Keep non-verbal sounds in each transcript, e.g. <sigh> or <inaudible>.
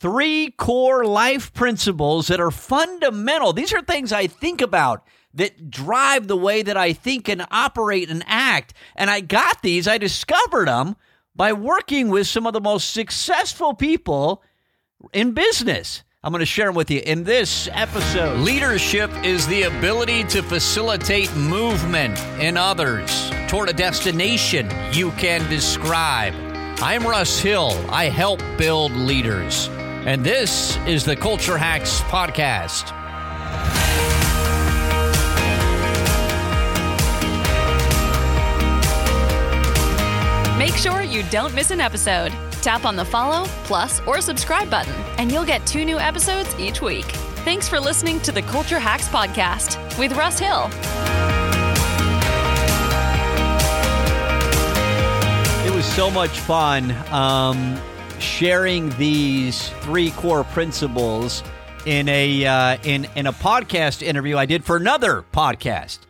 three core life principles that are fundamental. These are things I think about that drive the way that I think and operate and act. And I got these, I discovered them by working with some of the most successful people in business. I'm going to share them with you in this episode. Leadership is the ability to facilitate movement in others toward a destination you can describe. I'm Russ Hill. I help build leaders. And this is the Culture Hacks Podcast. Make sure you don't miss an episode. Tap on the follow, plus, or subscribe button, and you'll get two new episodes each week. Thanks for listening to the Culture Hacks Podcast with Russ Hill. It was so much fun um, sharing these three core principles in a uh, in in a podcast interview I did for another podcast.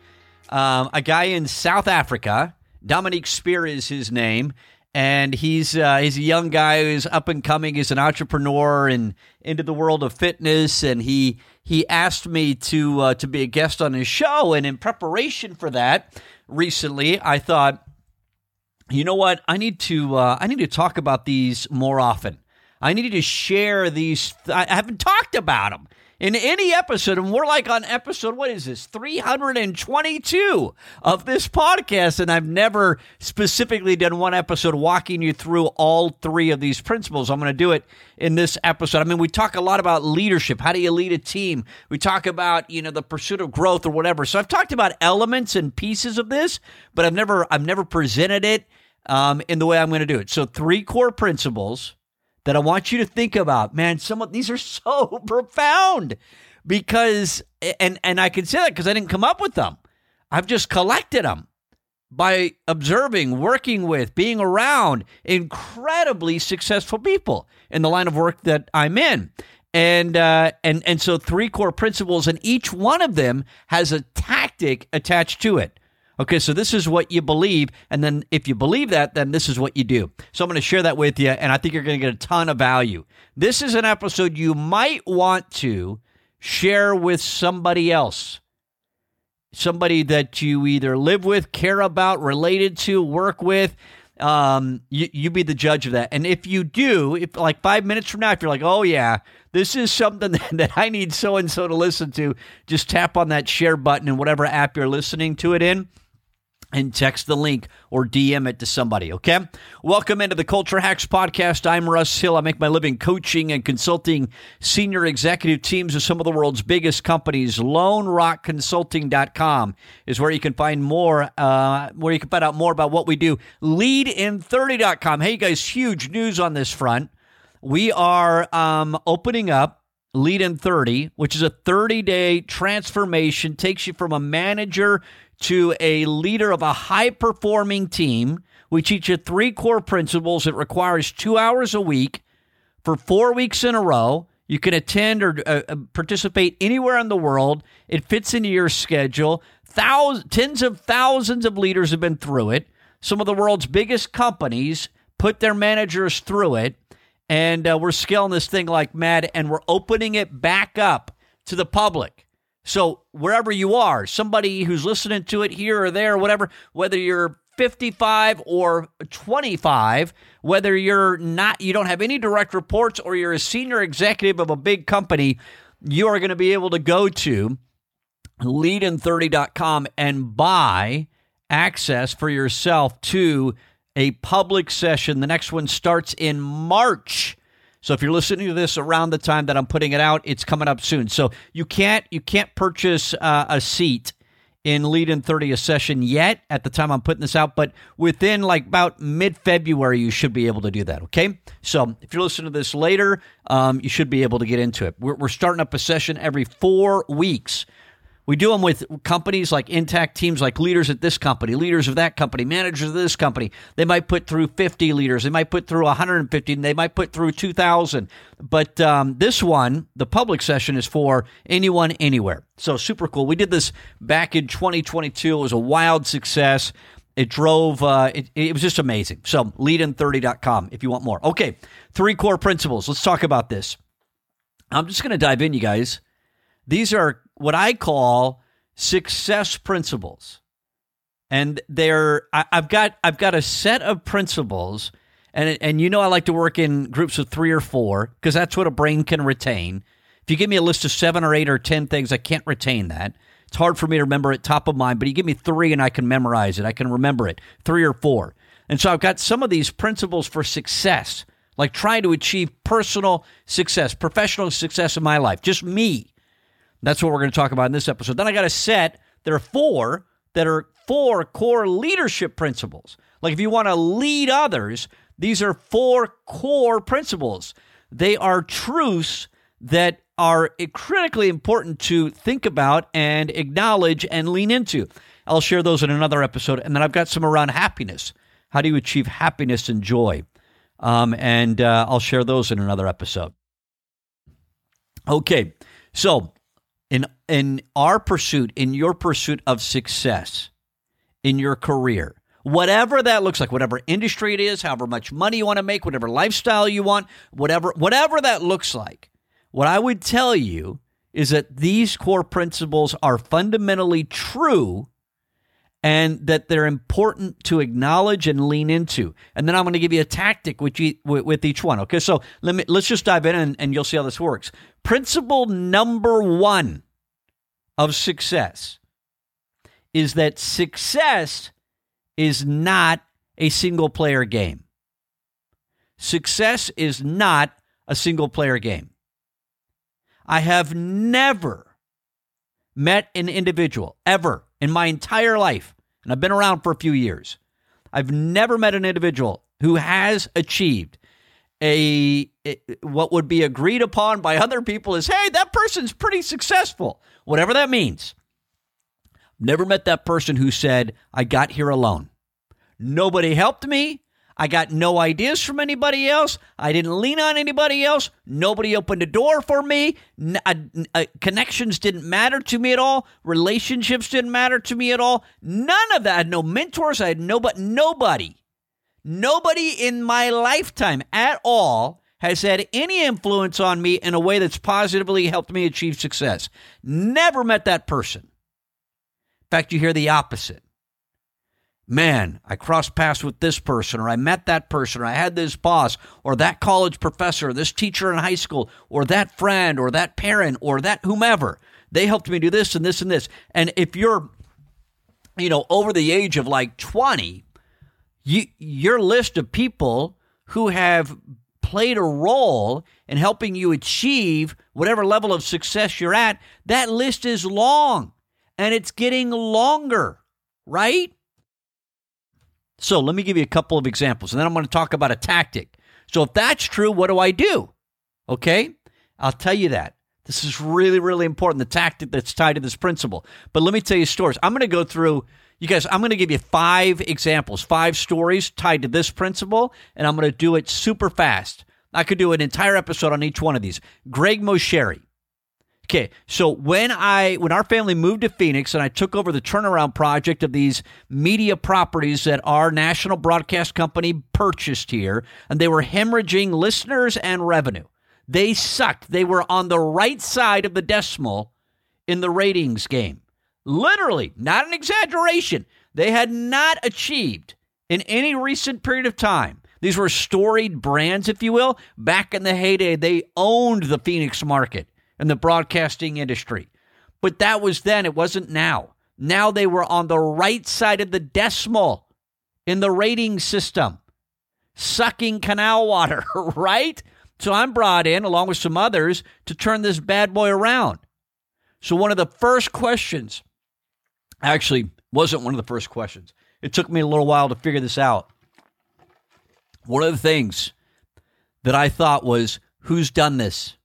Um, a guy in South Africa, Dominique Spear is his name, and he's uh, he's a young guy who's up and coming. He's an entrepreneur and into the world of fitness. And he he asked me to uh, to be a guest on his show. And in preparation for that, recently I thought, you know what, I need to uh, I need to talk about these more often. I need to share these. I haven't talked about them in any episode, and we're like on episode, what is this, 322 of this podcast, and I've never specifically done one episode walking you through all three of these principles. I'm going to do it in this episode. I mean, we talk a lot about leadership. How do you lead a team? We talk about, you know, the pursuit of growth or whatever. So I've talked about elements and pieces of this, but I've never, I've never presented it um, in the way I'm going to do it. So three core principles that I want you to think about. Man, some of these are <laughs> so profound because and and I can say that because I didn't come up with them. I've just collected them by observing, working with, being around incredibly successful people in the line of work that I'm in. And uh, and and so three core principles, and each one of them has a tactic attached to it. Okay, so this is what you believe. And then if you believe that, then this is what you do. So I'm going to share that with you, and I think you're going to get a ton of value. This is an episode you might want to share with somebody else. Somebody that you either live with, care about, related to, work with. Um, you, you be the judge of that. And if you do, if like five minutes from now, if you're like, oh, yeah, this is something <laughs> that, I need so and so to listen to, just tap on that share button in whatever app you're listening to it in and text the link or DM it to somebody, okay? Welcome into the Culture Hacks Podcast. I'm Russ Hill. I make my living coaching and consulting senior executive teams of some of the world's biggest companies. LoneRockConsulting.com is where you can find more, uh, where you can find out more about what we do. LeadIn30.com. Hey, guys, huge news on this front. We are um, opening up Lead in 30, which is a 30 day transformation, takes you from a manager to a leader of a high performing team. We teach you three core principles. It requires two hours a week for four weeks in a row. You can attend or uh, uh, participate anywhere in the world. It fits into your schedule. Thousands, tens of thousands of leaders have been through it. Some of the world's biggest companies put their managers through it. And uh, we're scaling this thing like mad, and we're opening it back up to the public. So wherever you are, somebody who's listening to it here or there, whatever, whether you're 55 or 25, whether you're not, you don't have any direct reports or you're a senior executive of a big company, you are going to be able to go to leadin30.com and buy access for yourself to a public session. The next one starts in March so if you're listening to this around the time that I'm putting it out, it's coming up soon. So you can't you can't purchase uh, a seat in Lead in 30 a session yet at the time I'm putting this out, but within like about mid February, you should be able to do that. Okay. So if you're listening to this later, um, you should be able to get into it. We're, we're starting up a session every four weeks. We do them with companies like intact teams, like leaders at this company, leaders of that company, managers of this company. They might put through 50 leaders. They might put through 150. They might put through 2,000. But um, this one, the public session, is for anyone, anywhere. So super cool. We did this back in 2022. It was a wild success. It drove, uh, it, it was just amazing. So, leadin30.com if you want more. Okay, three core principles. Let's talk about this. I'm just going to dive in, you guys. These are what I call success principles. And they're I, have got I've got a set of principles and and you know I like to work in groups of 3 or 4 because that's what a brain can retain. If you give me a list of 7 or 8 or 10 things I can't retain that. It's hard for me to remember it top of mind, but you give me 3 and I can memorize it. I can remember it. 3 or 4. And so I've got some of these principles for success, like trying to achieve personal success, professional success in my life, just me. That's what we're going to talk about in this episode. Then I got a set. There are four that are four core leadership principles. Like if you want to lead others, these are four core principles. They are truths that are critically important to think about and acknowledge and lean into. I'll share those in another episode. And then I've got some around happiness. How do you achieve happiness and joy? Um, and uh, I'll share those in another episode. Okay, so in our pursuit, in your pursuit of success in your career, whatever that looks like, whatever industry it is, however much money you want to make, whatever lifestyle you want, whatever whatever that looks like, what I would tell you is that these core principles are fundamentally true and that they're important to acknowledge and lean into. And then I'm going to give you a tactic with, with each one. Okay, so let me let's just dive in and, and you'll see how this works. Principle number one of success is that success is not a single player game. Success is not a single player game. I have never met an individual ever in my entire life, and I've been around for a few years, I've never met an individual who has achieved a, what would be agreed upon by other people is hey that person's pretty successful whatever that means never met that person who said i got here alone nobody helped me I got no ideas from anybody else. I didn't lean on anybody else. Nobody opened a door for me. Uh, uh, connections didn't matter to me at all. Relationships didn't matter to me at all. None of that. I had no mentors. I had nobody. Nobody. Nobody in my lifetime at all has had any influence on me in a way that's positively helped me achieve success. Never met that person. In fact, you hear the opposite man, I crossed paths with this person, or I met that person, or I had this boss, or that college professor, or this teacher in high school, or that friend, or that parent, or that whomever. They helped me do this and this and this. And if you're, you know, over the age of like 20, you, your list of people who have played a role in helping you achieve whatever level of success you're at, that list is long and it's getting longer, right? So let me give you a couple of examples, and then I'm going to talk about a tactic. So if that's true, what do I do? Okay, I'll tell you that. This is really, really important, the tactic that's tied to this principle. But let me tell you stories. I'm going to go through, you guys, I'm going to give you five examples, five stories tied to this principle, and I'm going to do it super fast. I could do an entire episode on each one of these. Greg Moceri, Okay, so when I when our family moved to Phoenix and I took over the turnaround project of these media properties that our national broadcast company purchased here, and they were hemorrhaging listeners and revenue. They sucked. They were on the right side of the decimal in the ratings game. Literally, not an exaggeration. They had not achieved in any recent period of time. These were storied brands, if you will. Back in the heyday, they owned the Phoenix market and the broadcasting industry. But that was then, it wasn't now. Now they were on the right side of the decimal in the rating system, sucking canal water, <laughs> right? So I'm brought in, along with some others, to turn this bad boy around. So, one of the first questions actually wasn't one of the first questions. It took me a little while to figure this out. One of the things that I thought was, who's done this?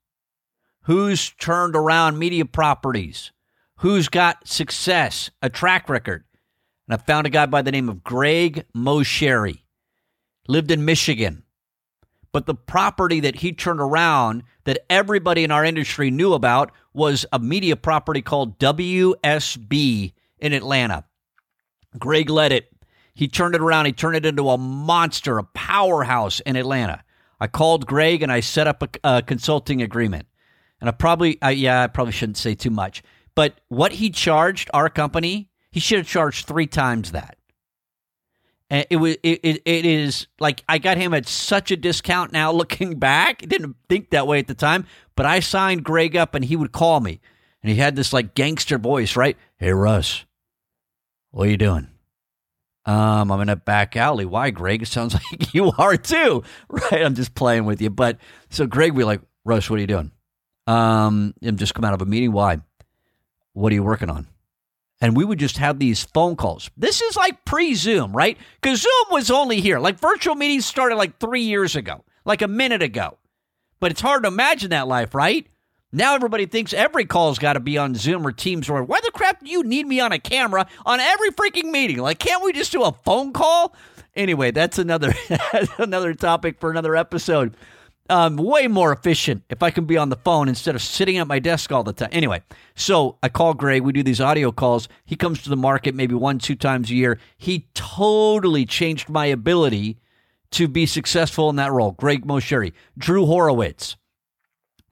who's turned around media properties, who's got success, a track record. And I found a guy by the name of Greg Moceri, lived in Michigan. But the property that he turned around that everybody in our industry knew about was a media property called WSB in Atlanta. Greg led it. He turned it around. He turned it into a monster, a powerhouse in Atlanta. I called Greg and I set up a, a consulting agreement. And I probably, uh, yeah, I probably shouldn't say too much. But what he charged our company, he should have charged three times that. And it was, it, it, it is like I got him at such a discount now. <laughs> Looking back, didn't think that way at the time. But I signed Greg up, and he would call me, and he had this like gangster voice, right? Hey Russ, what are you doing? Um, I'm in a back alley. Why, Greg? It sounds <laughs> like you are too, right? I'm just playing with you. But so Greg be like, Russ, what are you doing? Um, I'm just come out of a meeting. Why? What are you working on? And we would just have these phone calls. This is like pre Zoom, right? Because Zoom was only here. Like virtual meetings started like three years ago, like a minute ago. But it's hard to imagine that life, right? Now everybody thinks every call's got to be on Zoom or Teams or why the crap do you need me on a camera on every freaking meeting? Like, can't we just do a phone call? Anyway, that's another <laughs> another topic for another episode. Um, way more efficient if I can be on the phone instead of sitting at my desk all the time. Anyway, so I call Greg. We do these audio calls. He comes to the market maybe one, two times a year. He totally changed my ability to be successful in that role. Greg Moceri, Drew Horowitz.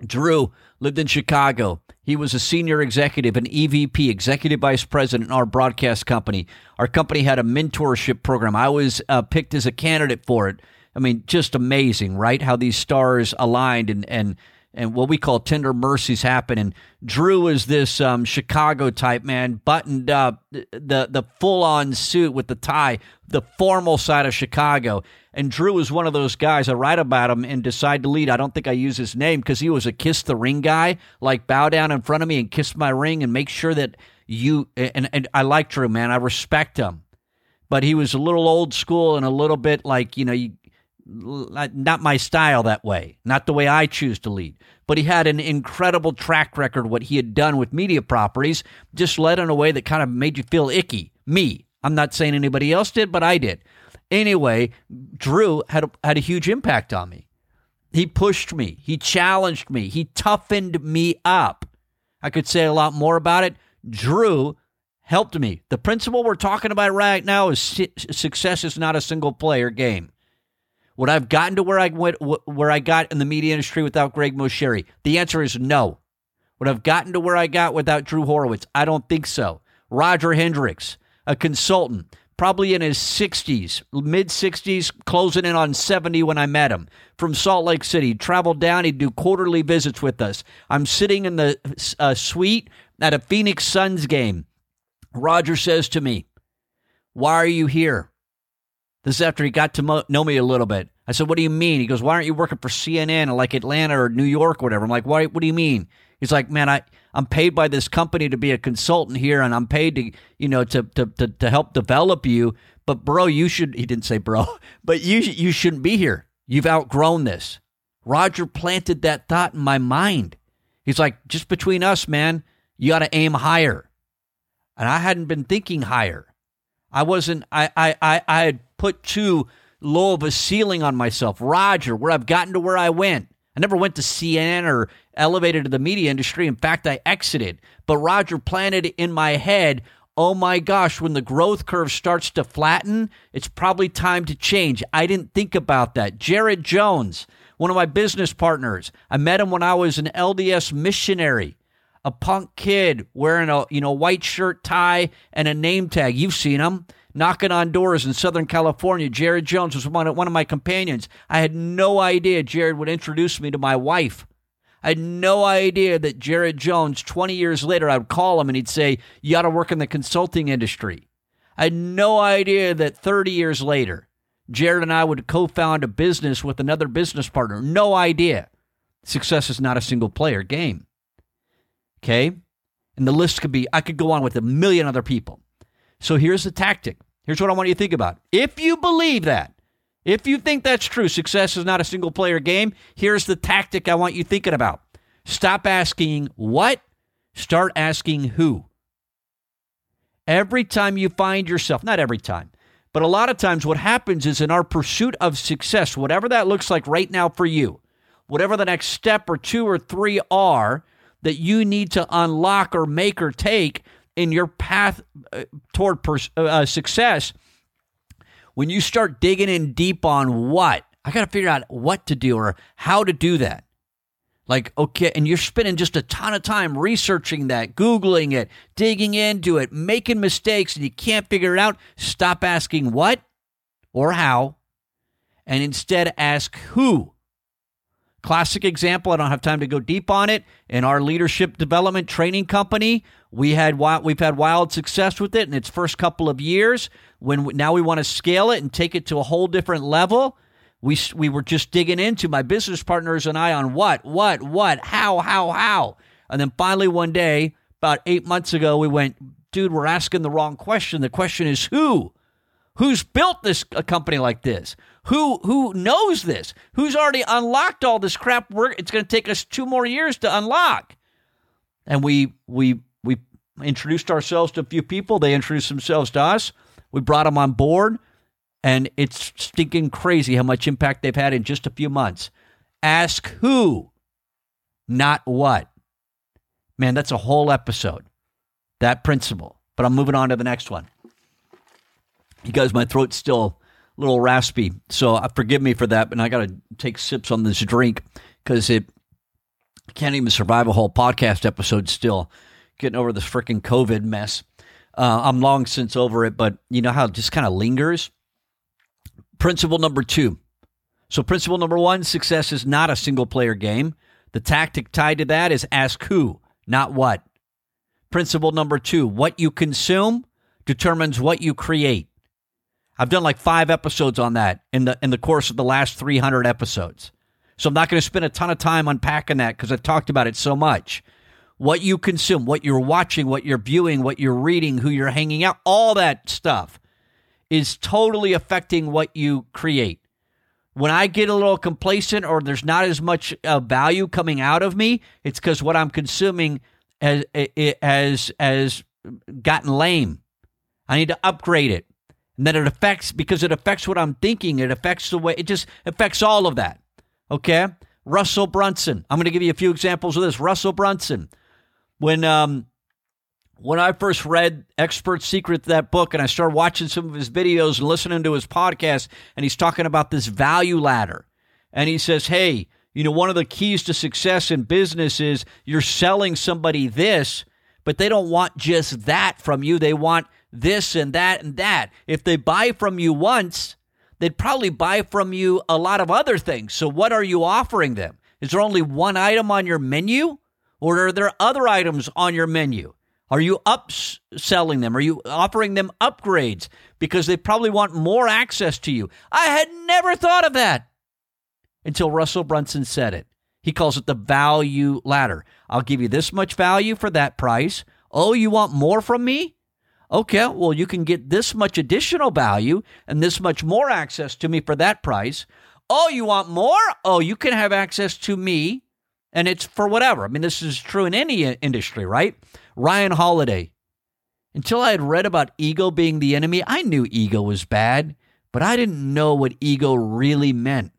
Drew lived in Chicago. He was a senior executive, an EVP, executive vice president in our broadcast company. Our company had a mentorship program. I was uh, picked as a candidate for it. I mean, just amazing, right? How these stars aligned and and and what we call tender mercies happen. And Drew is this um, Chicago type man, buttoned up, the the full on suit with the tie, the formal side of Chicago. And Drew is one of those guys. I write about him and decide to lead. I don't think I use his name because he was a kiss the ring guy, like bow down in front of me and kiss my ring and make sure that you. And, and I like Drew, man. I respect him. But he was a little old school and a little bit like, you know, you, not my style that way, not the way I choose to lead. But he had an incredible track record. What he had done with media properties just led in a way that kind of made you feel icky. Me, I'm not saying anybody else did, but I did. Anyway, Drew had a, had a huge impact on me. He pushed me, he challenged me, he toughened me up. I could say a lot more about it. Drew helped me. The principle we're talking about right now is success is not a single player game. Would I've gotten to where I went, where I got in the media industry without Greg Moceri? The answer is no. Would I've gotten to where I got without Drew Horowitz? I don't think so. Roger Hendricks, a consultant, probably in his 60s, mid 60s, closing in on 70 when I met him. From Salt Lake City, he'd travel down, he'd do quarterly visits with us. I'm sitting in the uh, suite at a Phoenix Suns game. Roger says to me, Why are you here? This is after he got to mo- know me a little bit. I said, What do you mean? He goes, Why aren't you working for CNN or like Atlanta or New York or whatever? I'm like, Why, What do you mean? He's like, Man, I, I'm paid by this company to be a consultant here and I'm paid to, you know, to, to, to, to help develop you. But bro, you should, <laughs> he didn't say bro, <laughs> but you, you shouldn't be here. You've outgrown this. Roger planted that thought in my mind. He's like, Just between us, man, you got to aim higher. And I hadn't been thinking higher. I wasn't, I, I, I, I had put too low of a ceiling on myself. Roger, where I've gotten to where I went. I never went to CNN or elevated to the media industry. In fact, I exited. But Roger planted in my head, oh my gosh, when the growth curve starts to flatten, it's probably time to change. I didn't think about that. Jared Jones, one of my business partners, I met him when I was an LDS missionary. A punk kid wearing a you know white shirt, tie, and a name tag. You've seen him knocking on doors in Southern California. Jared Jones was one of, one of my companions. I had no idea Jared would introduce me to my wife. I had no idea that Jared Jones, 20 years later, I would call him and he'd say, You ought to work in the consulting industry. I had no idea that 30 years later, Jared and I would co found a business with another business partner. No idea. Success is not a single player game. Okay? And the list could be, I could go on with a million other people. So here's the tactic. Here's what I want you to think about. If you believe that, if you think that's true, success is not a single player game, here's the tactic I want you thinking about. Stop asking what, start asking who. Every time you find yourself, not every time, but a lot of times what happens is in our pursuit of success, whatever that looks like right now for you, whatever the next step or two or three are that you need to unlock or make or take, in your path uh, toward pers- uh, uh, success, when you start digging in deep on what, I got to figure out what to do or how to do that. Like, okay, and you're spending just a ton of time researching that, Googling it, digging into it, making mistakes, and you can't figure it out. Stop asking what or how, and instead ask who. Classic example, I don't have time to go deep on it. In our leadership development training company, we had we've had wild success with it in its first couple of years. When now we want to scale it and take it to a whole different level we we were just digging into my business partners and I on what, what, what, how, how, how, and then finally one day, about eight months ago, we went, dude, we're asking the wrong question. The question is who, who's built this a company like this, who who knows this, who's already unlocked all this crap. We're, it's going to take us two more years to unlock, and we we we introduced ourselves to a few people. They introduced themselves to us. We brought them on board. And it's stinking crazy how much impact they've had in just a few months. Ask who, not what. Man, that's a whole episode. That principle. But I'm moving on to the next one. You guys, my throat's still a little raspy, so uh, forgive me for that. But I got to take sips on this drink because it can't even survive a whole podcast episode still. Getting over this freaking COVID mess. Uh, I'm long since over it, but you know how it just kind of lingers? Principle number two. So, principle number one success is not a single player game. The tactic tied to that is ask who, not what. Principle number two what you consume determines what you create. I've done like five episodes on that in the in the course of the last 300 episodes. So I'm not going to spend a ton of time unpacking that because I've talked about it so much. What you consume, what you're watching, what you're viewing, what you're reading, who you're hanging out, all that stuff is totally affecting what you create. When I get a little complacent or there's not as much uh, value coming out of me, it's because what I'm consuming has, has, has gotten lame. I need to upgrade it. And then it affects, because it affects what I'm thinking, it affects the way, it just affects all of that. Okay? Russell Brunson. I'm going to give you a few examples of this. Russell Brunson. When um, when I first read Expert Secret, that book, and I started watching some of his videos and listening to his podcast, and he's talking about this value ladder. And he says, hey, you know, one of the keys to success in business is you're selling somebody this, but they don't want just that from you. They want this and that and that. If they buy from you once, they'd probably buy from you a lot of other things. So, what are you offering them? Is there only one item on your menu, or are there other items on your menu? Are you upselling them? Are you offering them upgrades because they probably want more access to you? I had never thought of that until Russell Brunson said it. He calls it the value ladder. I'll give you this much value for that price. Oh, you want more from me? Okay, well, you can get this much additional value and this much more access to me for that price. Oh, you want more? Oh, you can have access to me, and it's for whatever. I mean, this is true in any industry, right? Ryan Holiday. Until I had read about ego being the enemy, I knew ego was bad, but I didn't know what ego really meant.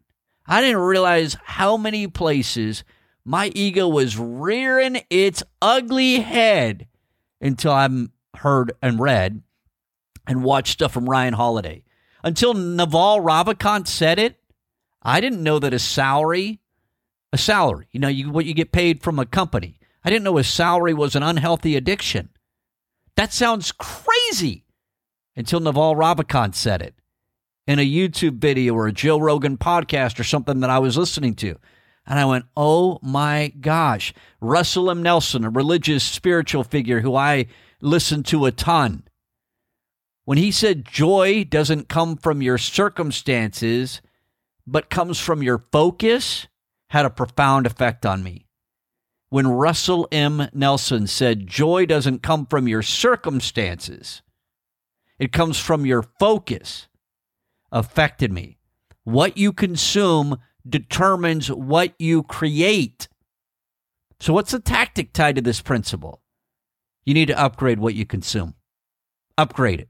I didn't realize how many places my ego was rearing its ugly head until I heard and read and watched stuff from Ryan Holiday. Until Naval Ravikant said it, I didn't know that a salary, a salary, you know, you, what you get paid from a company, I didn't know his salary was an unhealthy addiction. That sounds crazy until Naval Ravikant said it in a YouTube video or a Joe Rogan podcast or something that I was listening to. And I went, oh my gosh. Russell M. Nelson, a religious spiritual figure who I listen to a ton. When he said joy doesn't come from your circumstances, but comes from your focus, had a profound effect on me when Russell M. Nelson said, Joy doesn't come from your circumstances, it comes from your focus, affected me. What you consume determines what you create. So, what's the tactic tied to this principle? You need to upgrade what you consume. Upgrade it.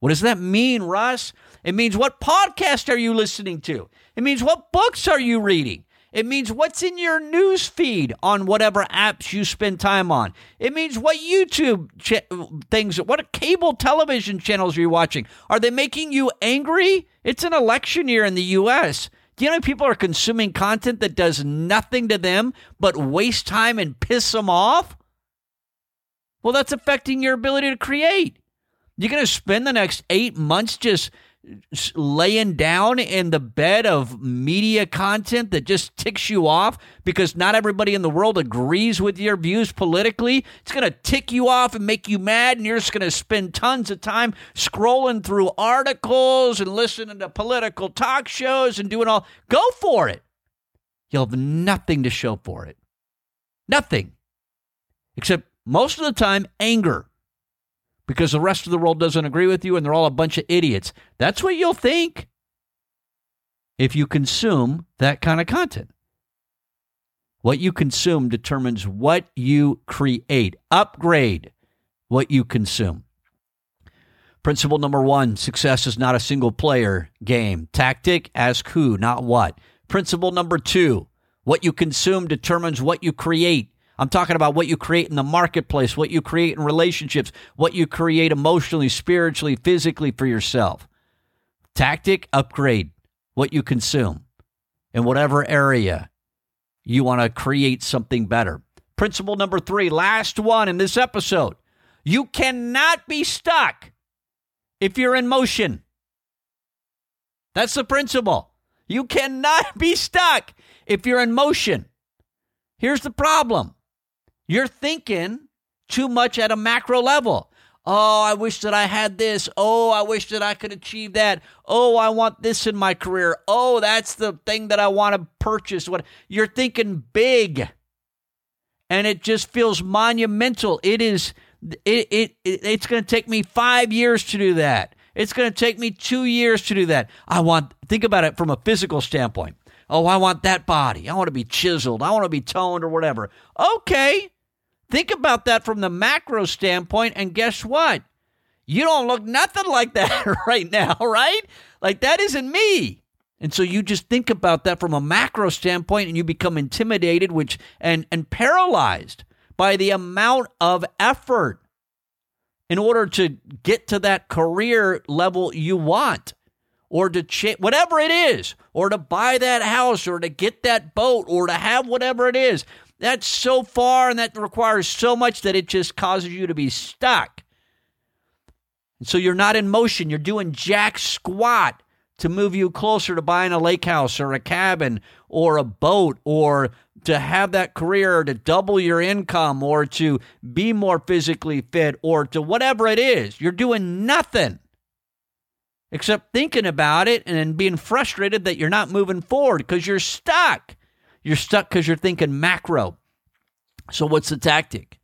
What does that mean, Russ? It means what podcast are you listening to? It means what books are you reading? It means what's in your news feed on whatever apps you spend time on. It means what YouTube ch- things, what cable television channels are you watching? Are they making you angry? It's an election year in the U.S. Do you know people are consuming content that does nothing to them but waste time and piss them off? Well, that's affecting your ability to create. You're going to spend the next eight months just laying down in the bed of media content that just ticks you off because not everybody in the world agrees with your views politically. It's going to tick you off and make you mad, and you're just going to spend tons of time scrolling through articles and listening to political talk shows and doing all. Go for it. You'll have nothing to show for it. Nothing. Except most of the time, anger because the rest of the world doesn't agree with you and they're all a bunch of idiots. That's what you'll think if you consume that kind of content. What you consume determines what you create. Upgrade what you consume. Principle number one success is not a single player game. Tactic, ask who, not what. Principle number two what you consume determines what you create. I'm talking about what you create in the marketplace, what you create in relationships, what you create emotionally, spiritually, physically for yourself. Tactic, upgrade what you consume in whatever area you want to create something better. Principle number three, last one in this episode. You cannot be stuck if you're in motion. That's the principle. You cannot <laughs> be stuck if you're in motion. Here's the problem you're thinking too much at a macro level. Oh, I wish that I had this. Oh, I wish that I could achieve that. Oh, I want this in my career. Oh, that's the thing that I want to purchase. What you're thinking big. And it just feels monumental. It is it, it, it it's going to take me 5 years to do that. It's going to take me 2 years to do that. I want think about it from a physical standpoint. Oh, I want that body. I want to be chiseled. I want to be toned or whatever. Okay. Think about that from the macro standpoint, and guess what? You don't look nothing like that <laughs> right now, right? Like that isn't me. And so you just think about that from a macro standpoint and you become intimidated which and and paralyzed by the amount of effort in order to get to that career level you want or to change whatever it is or to buy that house or to get that boat or to have whatever it is that's so far and that requires so much that it just causes you to be stuck. And so you're not in motion. You're doing jack squat to move you closer to buying a lake house or a cabin or a boat or to have that career to double your income or to be more physically fit or to whatever it is. You're doing nothing except thinking about it and being frustrated that you're not moving forward because you're stuck. You're stuck because you're thinking macro. So, what's the tactic?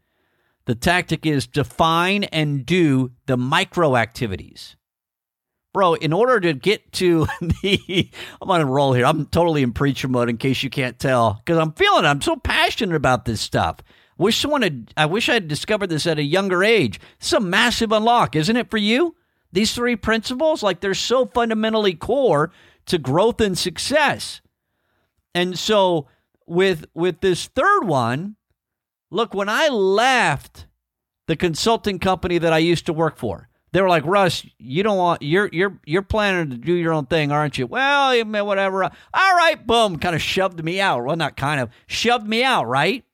The tactic is define and do the micro activities. Bro, in order to get to <laughs> the, I'm on a roll here. I'm totally in preacher mode in case you can't tell, because I'm feeling. I'm so passionate about this stuff. Wish someone had, I wish I had discovered this at a younger age. It's a massive unlock, isn't it for you? These three principles, like they're so fundamentally core to growth and success. And so with with this third one, look, when I left the consulting company that I used to work for, they were like, "Russ, you don't want you're you're you're planning to do your own thing, aren't you?" Well, whatever. All right, boom, kind of shoved me out. Well, not kind of shoved me out, right?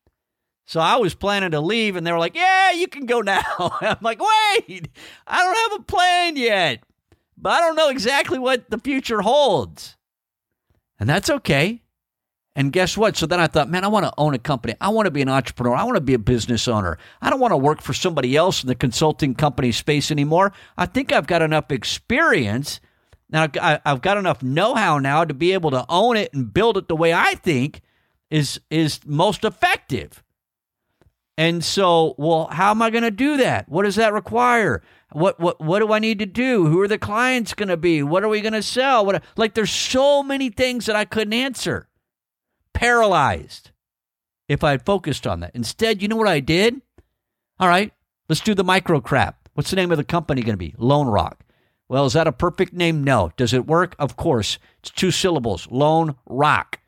So I was planning to leave, and they were like, "Yeah, you can go now." <laughs> I'm like, "Wait, I don't have a plan yet, but I don't know exactly what the future holds." And that's okay. And guess what? So then I thought, man, I want to own a company. I want to be an entrepreneur. I want to be a business owner. I don't want to work for somebody else in the consulting company space anymore. I think I've got enough experience. Now I've got enough know-how now to be able to own it and build it the way I think is is most effective. And so, well, how am I going to do that? What does that require? What what what do I need to do? Who are the clients going to be? What are we going to sell? What like there's so many things that I couldn't answer paralyzed if I had focused on that. Instead, you know what I did? All right, let's do the micro crap. What's the name of the company going to be? Lone Rock. Well, is that a perfect name? No. Does it work? Of course. It's two syllables Lone Rock.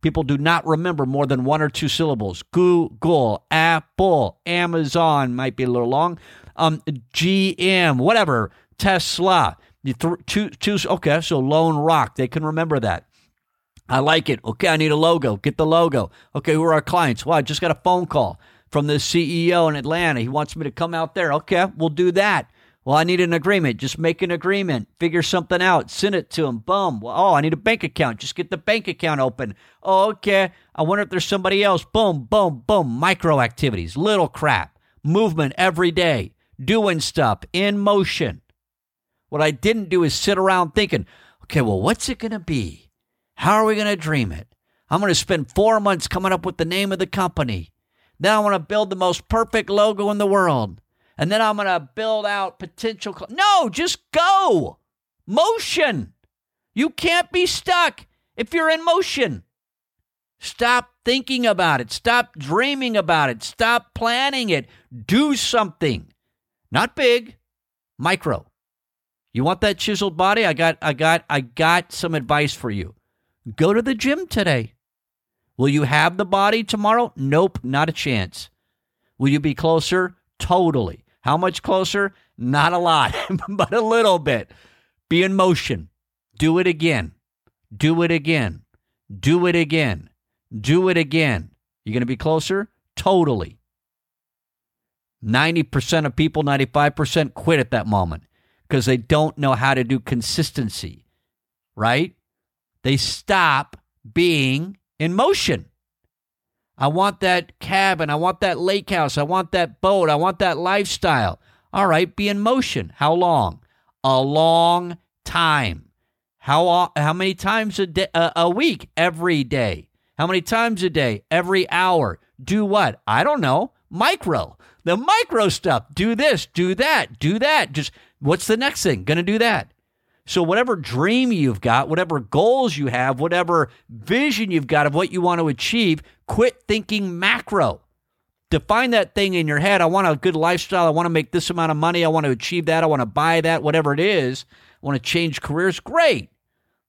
People do not remember more than one or two syllables. Google, Apple, Amazon might be a little long. Um, GM, whatever, Tesla. You two, two, okay, so Lone Rock, they can remember that. I like it. Okay, I need a logo. Get the logo. Okay, who are our clients? Well, I just got a phone call from the CEO in Atlanta. He wants me to come out there. Okay, we'll do that. Well, I need an agreement. Just make an agreement. Figure something out. Send it to him. Boom. Well, oh, I need a bank account. Just get the bank account open. Oh, okay. I wonder if there's somebody else. Boom, boom, boom. Micro activities, little crap, movement every day, doing stuff in motion. What I didn't do is sit around thinking, okay, well, what's it going to be? How are we going to dream it? I'm going to spend four months coming up with the name of the company. Then I want to build the most perfect logo in the world and then I'm going to build out potential. Cl- no, just go. Motion. You can't be stuck if you're in motion. Stop thinking about it. Stop dreaming about it. Stop planning it. Do something. Not big, micro. You want that chiseled body? I got I got I got some advice for you. Go to the gym today. Will you have the body tomorrow? Nope, not a chance. Will you be closer? Totally. How much closer? Not a lot, <laughs> but a little bit. Be in motion. Do it again. Do it again. Do it again. Do it again. You're going to be closer? Totally. 90% of people, 95% quit at that moment because they don't know how to do consistency, right? They stop being in motion. I want that cabin. I want that lake house. I want that boat. I want that lifestyle. All right, be in motion. How long? A long time. How how many times a day, a, week? Every day. How many times a day? Every hour. Do what? I don't know. Micro. The micro stuff. Do this, do that, do that. Just what's the next thing? Going to do that. So, whatever dream you've got, whatever goals you have, whatever vision you've got of what you want to achieve, quit thinking macro. Define that thing in your head. I want a good lifestyle. I want to make this amount of money. I want to achieve that. I want to buy that, whatever it is. I want to change careers. Great.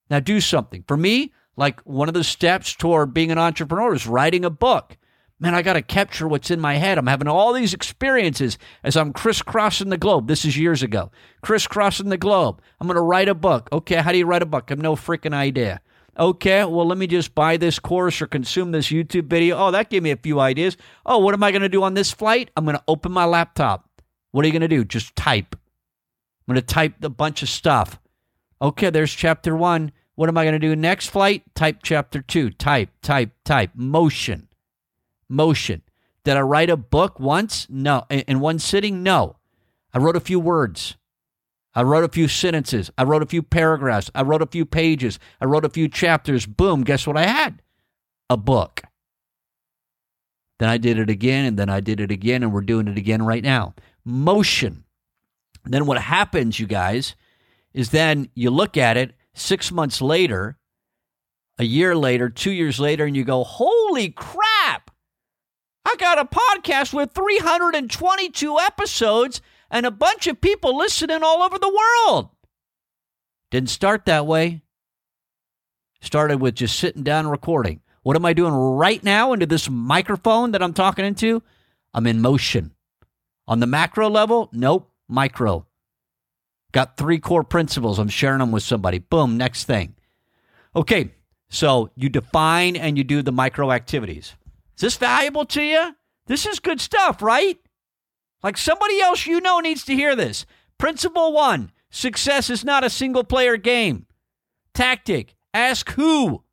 Now, do something. For me, like one of the steps toward being an entrepreneur is writing a book man, I got to capture what's in my head. I'm having all these experiences as I'm crisscrossing the globe. This is years ago. Crisscrossing the globe. I'm going to write a book. Okay, how do you write a book? I have no freaking idea. Okay, well, let me just buy this course or consume this YouTube video. Oh, that gave me a few ideas. Oh, what am I going to do on this flight? I'm going to open my laptop. What are you going to do? Just type. I'm going to type a bunch of stuff. Okay, there's chapter one. What am I going to do next flight? Type chapter two. Type, type, type. Motion motion. Did I write a book once? No. In one sitting? No. I wrote a few words. I wrote a few sentences. I wrote a few paragraphs. I wrote a few pages. I wrote a few chapters. Boom, guess what I had? A book. Then I did it again, and then I did it again, and we're doing it again right now. Motion. Then what happens, you guys, is then you look at it six months later, a year later, two years later, and you go, holy crap! I got a podcast with 322 episodes and a bunch of people listening all over the world. Didn't start that way. Started with just sitting down and recording. What am I doing right now into this microphone that I'm talking into? I'm in motion. On the macro level, nope, micro. Got three core principles. I'm sharing them with somebody. Boom, next thing. Okay, so you define and you do the micro activities. Is this valuable to you? This is good stuff, right? Like somebody else you know needs to hear this. Principle one success is not a single player game. Tactic ask who.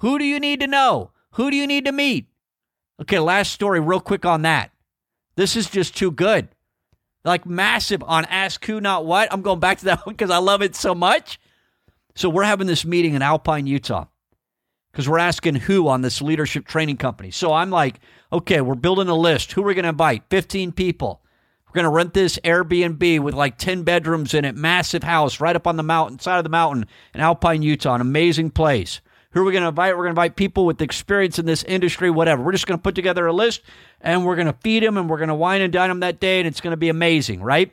Who do you need to know? Who do you need to meet? Okay, last story, real quick on that. This is just too good. Like massive on ask who, not what. I'm going back to that <laughs> one because I love it so much. So we're having this meeting in Alpine, Utah because we're asking who on this leadership training company. So I'm like, okay, we're building a list. Who are we going to invite? 15 people. We're going to rent this Airbnb with like 10 bedrooms in it, massive house right up on the mountain, side of the mountain in Alpine, Utah, an amazing place. Who are we going to invite? We're going to invite people with experience in this industry, whatever. We're just going to put together a list and we're going to feed them and we're going to wine and dine them that day and it's going to be amazing, right?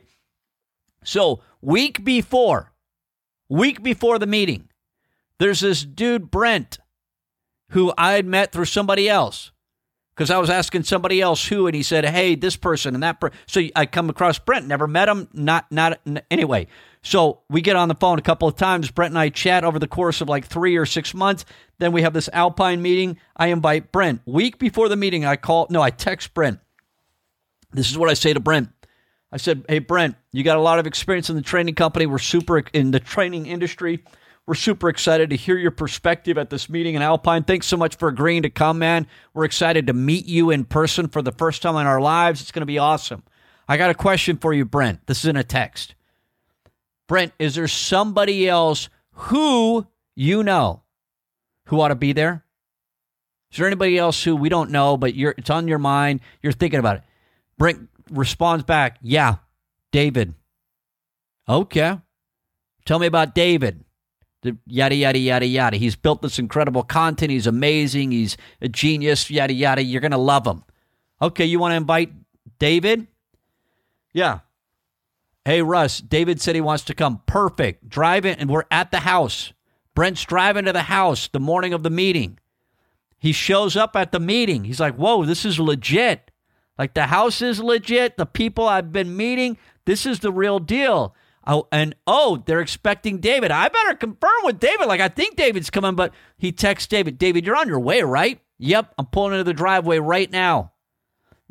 So, week before, week before the meeting, there's this dude, Brent who I had met through somebody else because I was asking somebody else who, and he said, "Hey, this person and that." so I come across Brent, never met him, not not anyway. So we get on the phone a couple of times. Brent and I chat over the course of like three or six months. Then we have this Alpine meeting. I invite Brent. Week before the meeting, I call. No, I text Brent. This is what I say to Brent. I said, "Hey, Brent, you got a lot of experience in the training company. We're super in the training industry." We're super excited to hear your perspective at this meeting in Alpine. Thanks so much for agreeing to come, man. We're excited to meet you in person for the first time in our lives. It's going to be awesome. I got a question for you, Brent. This is in a text. Brent, is there somebody else who you know who ought to be there? Is there anybody else who we don't know, but you're it's on your mind? You're thinking about it. Brent responds back, "Yeah, David." Okay, tell me about David yada yada yada yada. He's built this incredible content. He's amazing. He's a genius. Yada yada. You're gonna love him. Okay, you want to invite David? Yeah. Hey Russ, David said he wants to come. Perfect. Drive it, and we're at the house. Brent's driving to the house the morning of the meeting. He shows up at the meeting. He's like, "Whoa, this is legit. Like the house is legit. The people I've been meeting, this is the real deal." Oh, and oh, they're expecting David. I better confirm with David. Like, I think David's coming, but he texts David, David, you're on your way, right? Yep, I'm pulling into the driveway right now.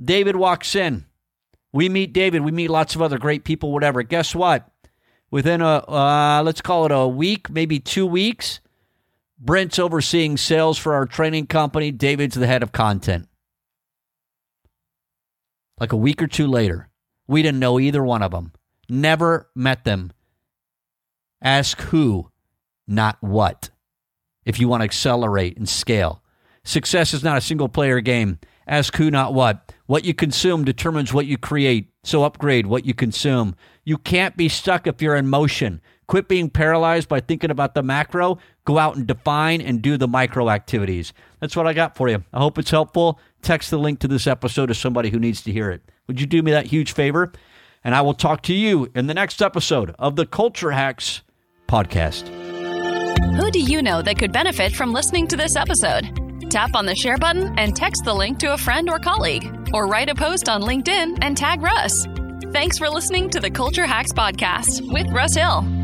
David walks in. We meet David. We meet lots of other great people, whatever. Guess what? Within a, uh, let's call it a week, maybe two weeks, Brent's overseeing sales for our training company. David's the head of content. Like a week or two later, we didn't know either one of them. Never met them. Ask who, not what, if you want to accelerate and scale. Success is not a single player game. Ask who, not what. What you consume determines what you create. So upgrade what you consume. You can't be stuck if you're in motion. Quit being paralyzed by thinking about the macro. Go out and define and do the micro activities. That's what I got for you. I hope it's helpful. Text the link to this episode to somebody who needs to hear it. Would you do me that huge favor? And I will talk to you in the next episode of the Culture Hacks podcast. Who do you know that could benefit from listening to this episode? Tap on the share button and text the link to a friend or colleague, or write a post on LinkedIn and tag Russ. Thanks for listening to the Culture Hacks podcast with Russ Hill.